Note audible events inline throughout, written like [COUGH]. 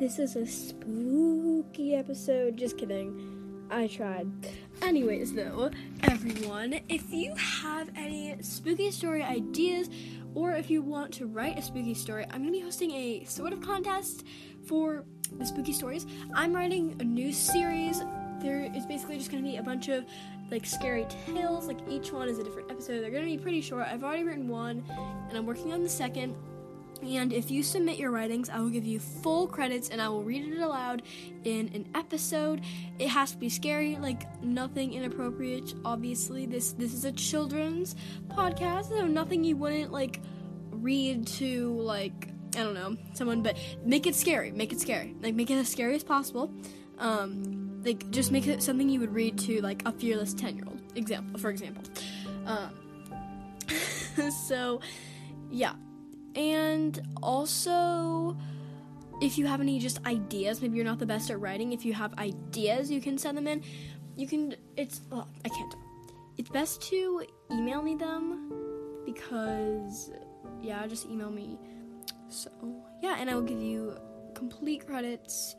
this is a spooky episode. Just kidding. I tried. Anyways, though, everyone, if you have any spooky story ideas or if you want to write a spooky story, I'm to be hosting a sort of contest for the spooky stories. I'm writing a new series. There is basically just to be a bunch of like scary tales. Like each one is a different episode. They're to be pretty short. I've already written one and I'm working on the second. And if you submit your writings, I will give you full credits and I will read it aloud in an episode. It has to be scary, like nothing inappropriate. Obviously, this this is a children's podcast, so nothing you wouldn't like read to like I don't know someone, but make it scary. Make it scary. Like make it as scary as possible. Um, like just make it something you would read to like a fearless ten year old. Example, for example. Um, [LAUGHS] so yeah and also, if you have any just ideas, maybe you're not the best at writing, if you have ideas, you can send them in. You can, it's, oh, I can't. It's best to email me them because, yeah, just email me. So, yeah, and I will give you complete credits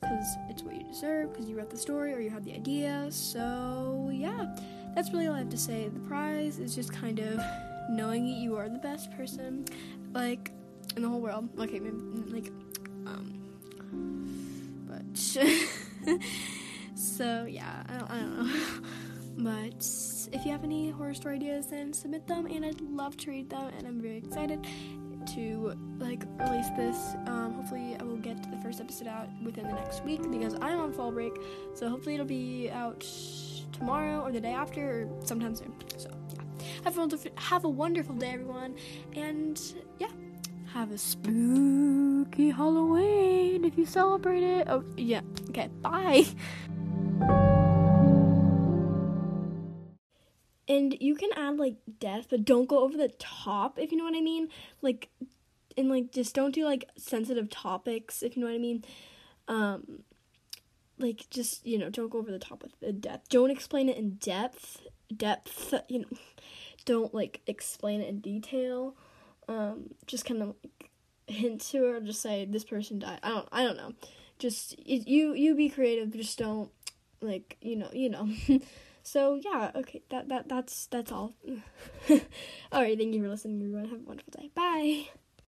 because it's what you deserve, because you wrote the story or you had the idea. So, yeah, that's really all I have to say. The prize is just kind of [LAUGHS] knowing you are the best person, like in the whole world. Okay, maybe like, um, but [LAUGHS] so yeah, I don't, I don't know. [LAUGHS] but if you have any horror story ideas, then submit them, and I'd love to read them. And I'm very excited to like release this. Um, hopefully, I will get the first episode out within the next week because I'm on fall break. So hopefully, it'll be out tomorrow or the day after or sometime soon. So have a wonderful, have a wonderful day, everyone, and yeah, have a spooky Halloween if you celebrate it. Oh yeah, okay, bye. And you can add like death, but don't go over the top, if you know what I mean. Like, and like just don't do like sensitive topics, if you know what I mean. Um, like just you know, don't go over the top with the depth Don't explain it in depth. Depth, you know [LAUGHS] don't like explain it in detail. Um, just kind of like hint to or just say this person died. I don't I don't know. Just it, you you be creative. Just don't like you know you know. [LAUGHS] so yeah, okay. That that that's that's all. [LAUGHS] all right. Thank you for listening, everyone. Have a wonderful day. Bye.